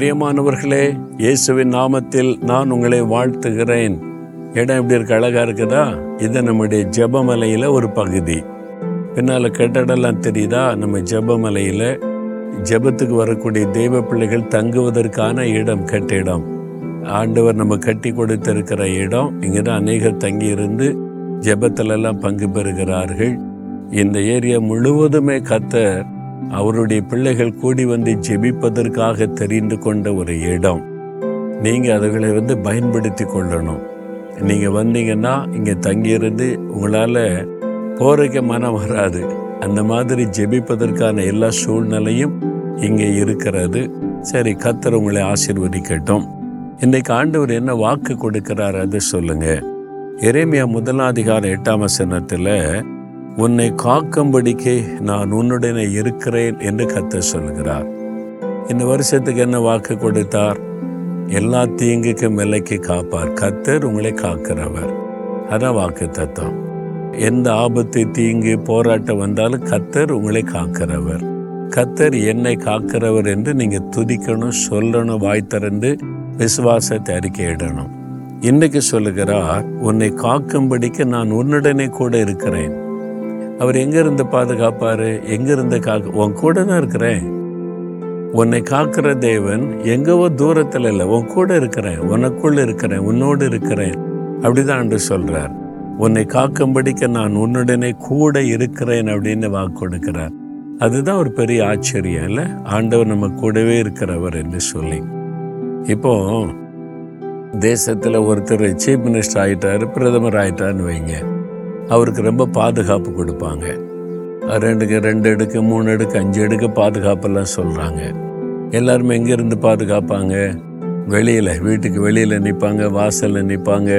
பிரியமானவர்களே இயேசுவின் நாமத்தில் நான் உங்களை வாழ்த்துகிறேன். இடம் எப்படி இருக்கு? அழகா இருக்குதா? இது நம்முடைய ஜெபமலையில ஒரு பகுதி. பின்னால கட்டடெல்லாம் தெரியுதா? நம்ம ஜெபமலையில ஜெபத்துக்கு வரக்கூடிய தெய்வ பிள்ளைகள் தங்குவதற்கான இடம் கட்டிடம் ஆண்டவர் நம்ம கட்டி கொடுத்திருக்கிற இடம் இங்கதான் அநேகர் தங்கி இருந்து எல்லாம் பங்கு பெறுகிறார்கள். இந்த ஏரியா முழுவதுமே கத்தர் அவருடைய பிள்ளைகள் கூடி வந்து ஜெபிப்பதற்காக தெரிந்து கொண்ட ஒரு இடம். நீங்க அதுகளை வந்து பயன்படுத்தி கொள்ளணும். நீங்க வந்தீங்கன்னா இங்க தங்கியிருந்து உங்களால போறதுக்கு மனம் வராது. அந்த மாதிரி ஜெபிப்பதற்கான எல்லா சூழ்நிலையும் இங்கே இருக்கிறது. சரி கத்தர் உங்களை ஆசிர்வதிக்கட்டும். இன்னைக்கு ஆண்டவர் என்ன வாக்கு கொடுக்கிறார் அது சொல்லுங்க. எரேமியா முதலாதிகார எட்டாம் வசனத்தில் உன்னை காக்கும்படிக்கு நான் உன்னுடனே இருக்கிறேன் என்று கத்த சொல்கிறார் இந்த வருஷத்துக்கு என்ன வாக்கு கொடுத்தார்? எல்லா தீங்குக்கும் விலைக்கு காப்பார். கத்தர் உங்களை காக்கிறவர். அதான் வாக்கு தத்துவம். எந்த ஆபத்து தீங்கு போராட்டம் வந்தாலும் கத்தர் உங்களை காக்கிறவர். கத்தர் என்னை காக்கிறவர் என்று நீங்கள் துதிக்கணும் சொல்லணும் வாய் திறந்து விசுவாசத்தை அறிக்கையிடணும் இன்னைக்கு சொல்லுகிறார் உன்னை காக்கும்படிக்கு நான் உன்னுடனே கூட இருக்கிறேன். அவர் எங்கேருந்து பாதுகாப்பார்? பாதுகாப்பாரு எங்க காக்க உன் கூட தான் இருக்கிறேன். உன்னை காக்கிற தேவன் எங்கவோ தூரத்தில் இல்லை. உன் கூட இருக்கிறேன். உனக்குள்ள இருக்கிறேன். உன்னோடு இருக்கிறேன். அப்படிதான் என்று சொல்றார். உன்னை காக்கும்படிக்க நான் உன்னுடனே கூட இருக்கிறேன் அப்படின்னு வாக்கு கொடுக்கிறார். அதுதான் ஒரு பெரிய ஆச்சரியம் இல்லை? ஆண்டவர் நம்ம கூடவே இருக்கிறவர் என்று சொல்லி. இப்போ தேசத்தில் ஒருத்தர் சீஃப் மினிஸ்டர் ஆயிட்டாரு பிரதமர் ஆயிட்டாருன்னு வைங்க. அவருக்கு ரொம்ப பாதுகாப்பு கொடுப்பாங்க. ரெண்டுக்கு ரெண்டு அடுக்கு மூணு அடுக்கு அஞ்சு அடுக்கு பாதுகாப்பெல்லாம் சொல்கிறாங்க எல்லாருமே எங்கேருந்து பாதுகாப்பாங்க? வெளியில் வீட்டுக்கு வெளியில் நிற்பாங்க வாசலில் நிற்பாங்க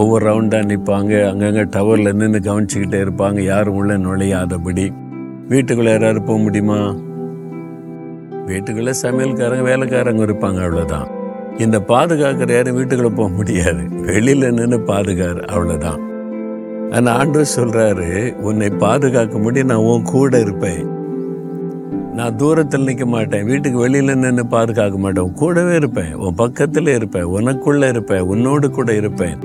ஒவ்வொரு ரவுண்டாக நிற்பாங்க அங்கங்கே டவரில் நின்று கவனிச்சிக்கிட்டே இருப்பாங்க யாரும் உள்ளே நுழையாதபடி. வீட்டுக்குள்ளே யாராவது போக முடியுமா? வீட்டுக்குள்ளே சமையல்காரங்க வேலைக்காரங்க இருப்பாங்க அவ்வளோதான் இந்த பாதுகாக்கிற யாரும் வீட்டுக்குள்ளே போக முடியாது. வெளியில் நின்று பாதுகாரு அவ்வளோதான் அந்த ஆண்டவர் சொல்றாரு உன்னை பாதுகாக்க முடியும் நான் உன் கூட இருப்பேன். நான் தூரத்தில் நிற்க மாட்டேன் வீட்டுக்கு வெளியில் நின்று பாதுகாக்க மாட்டேன். உன் கூடவே இருப்பேன் உன் பக்கத்தில் இருப்பேன் உனக்குள்ள இருப்பேன் உன்னோடு கூட இருப்பேன்.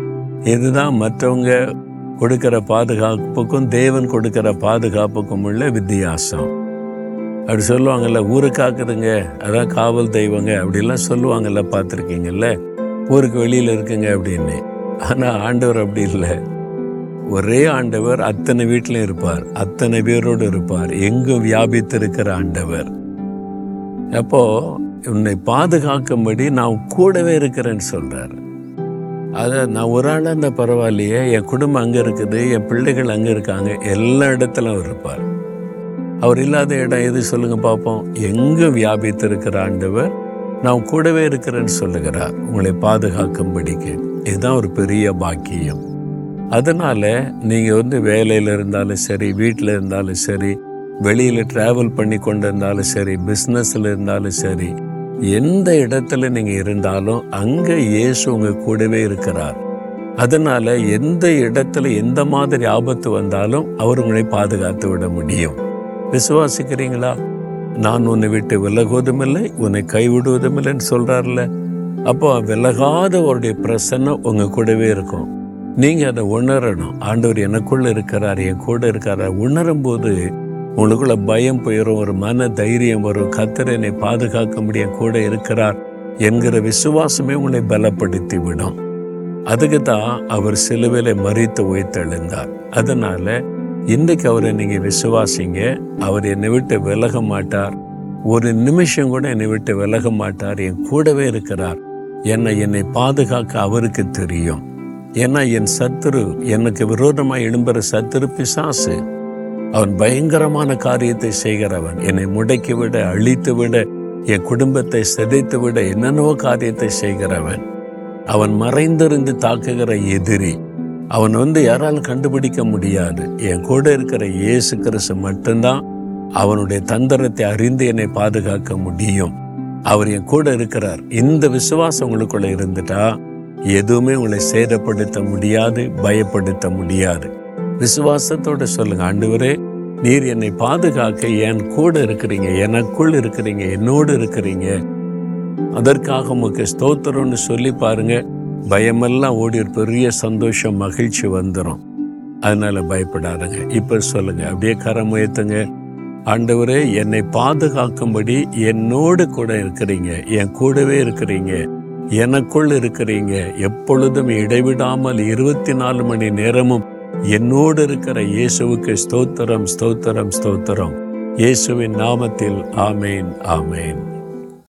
இதுதான் மற்றவங்க கொடுக்கிற பாதுகாப்புக்கும் தேவன் கொடுக்கிற பாதுகாப்புக்கும் உள்ள வித்தியாசம். அப்படி சொல்லுவாங்கல்ல ஊரை காக்குதுங்க அதான் காவல் தெய்வங்க. அப்படிலாம் சொல்லுவாங்கல்ல பார்த்துருக்கீங்கல்ல ஊருக்கு வெளியில் இருக்குங்க அப்படின்னு. ஆனால் ஆண்டவர் அப்படி இல்லை. ஒரே ஆண்டவர் அத்தனை வீட்டிலும் இருப்பார். அத்தனை பேரோடு இருப்பார். எங்கும் வியாபித்திருக்கிற ஆண்டவர்? அப்போ உன்னை பாதுகாக்கும்படி நான் கூடவே இருக்கிறேன்னு சொல்றார். அதை நான் ஒரு ஆளாக இருந்த பரவாயில்லையே என் குடும்பம் அங்கே இருக்குது என் பிள்ளைகள் அங்கே இருக்காங்க எல்லா இடத்துலும் அவர் இருப்பார். அவர் இல்லாத இடம் எது சொல்லுங்க பார்ப்போம் எங்கு வியாபித்திருக்கிற ஆண்டவர்? நான் கூடவே இருக்கிறேன்னு சொல்லுகிறார். உங்களை பாதுகாக்கும்படிக்கு. இதுதான் ஒரு பெரிய பாக்கியம். அதனால் நீங்கள் வந்து வேலையில் இருந்தாலும் சரி வீட்டில் இருந்தாலும் சரி வெளியில் ட்ராவல் பண்ணி கொண்டு இருந்தாலும் சரி பிஸ்னஸில் இருந்தாலும் சரி எந்த இடத்துல நீங்கள் இருந்தாலும் அங்கே இயேசு உங்கள் கூடவே இருக்கிறார். அதனால் எந்த இடத்துல எந்த மாதிரி ஆபத்து வந்தாலும் அவர் உங்களை பாதுகாத்து விட முடியும். விசுவாசிக்கிறீங்களா? நான் உன்னை விட்டு விலகுவதுமில்லை உன்னை கைவிடுவதுமில்லைன்னு சொல்கிறார்ல அப்போ விலகாத அவருடைய பிரசன்னம் உங்கள் கூடவே இருக்கும். நீங்கள் அதை உணரணும். ஆண்டவர் எனக்குள்ளே இருக்கிறார் என் கூட இருக்கிறார். உணரும் போது உங்களுக்குள்ள பயம் போயிடும் ஒரு மன தைரியம் வரும். கத்தர் என்னை பாதுகாக்க முடியும் கூட இருக்கிறார் என்கிற விசுவாசமே உங்களை பலப்படுத்தி விடும் அதுக்கு தான் அவர் சிலுவையில மறித்து உயிர்த்தெழுந்தார். அதனால இன்றைக்கு அவரை நீங்கள் விசுவாசிங்க. அவர் என்னை விட்டு விலக மாட்டார். ஒரு நிமிஷம் கூட என்னை விட்டு விலக மாட்டார். என் கூடவே இருக்கிறார். என்னை என்னை பாதுகாக்க அவருக்கு தெரியும். ஏன்னா என் சத்துரு எனக்கு விரோதமாய் எழும்புற சத்துரு பிசாசு. அவன் பயங்கரமான காரியத்தை செய்கிறவன். என்னை முடக்கி விட அழித்து விட என் குடும்பத்தை சிதைத்து விட என்னென்னவோ காரியத்தை செய்கிறவன். அவன் மறைந்திருந்து தாக்குகிற எதிரி. அவன் வந்து யாராலும் கண்டுபிடிக்க முடியாது. என் கூட இருக்கிற இயேசு கிறிஸ்து மட்டும்தான் அவனுடைய தந்திரத்தை அறிந்து என்னை பாதுகாக்க முடியும். அவர் என் கூட இருக்கிறார். இந்த விசுவாசம் உங்களுக்குள்ள இருந்துட்டா? எதுவுமே உங்களை சேதப்படுத்த முடியாது பயப்படுத்த முடியாது. விசுவாசத்தோட சொல்லுங்க ஆண்டவரே நீர் என்னை பாதுகாக்க என் கூட இருக்கிறீங்க எனக்குள் இருக்கிறீங்க என்னோடு இருக்கிறீங்க. அதற்காக உமக்கு ஸ்தோத்திரம்னு சொல்லி பாருங்க பயமெல்லாம் ஓடி ஒரு பெரிய சந்தோஷம் மகிழ்ச்சி வந்துடும் அதனால பயப்படாதுங்க. இப்ப சொல்லுங்க அப்படியே கரம் உயர்த்துங்க. ஆண்டவரே என்னை பாதுகாக்கும்படி என்னோடு கூட இருக்கிறீங்க என் கூடவே இருக்கிறீங்க. எனக்குள் இருக்கிறீங்க. எப்பொழுதும் இடைவிடாமல் இருபத்தி நாலு மணி நேரமும் என்னோடு இருக்கிற இயேசுவுக்கு ஸ்தோத்திரம் ஸ்தோத்திரம் ஸ்தோத்திரம். இயேசுவின் நாமத்தில் ஆமேன் ஆமேன்.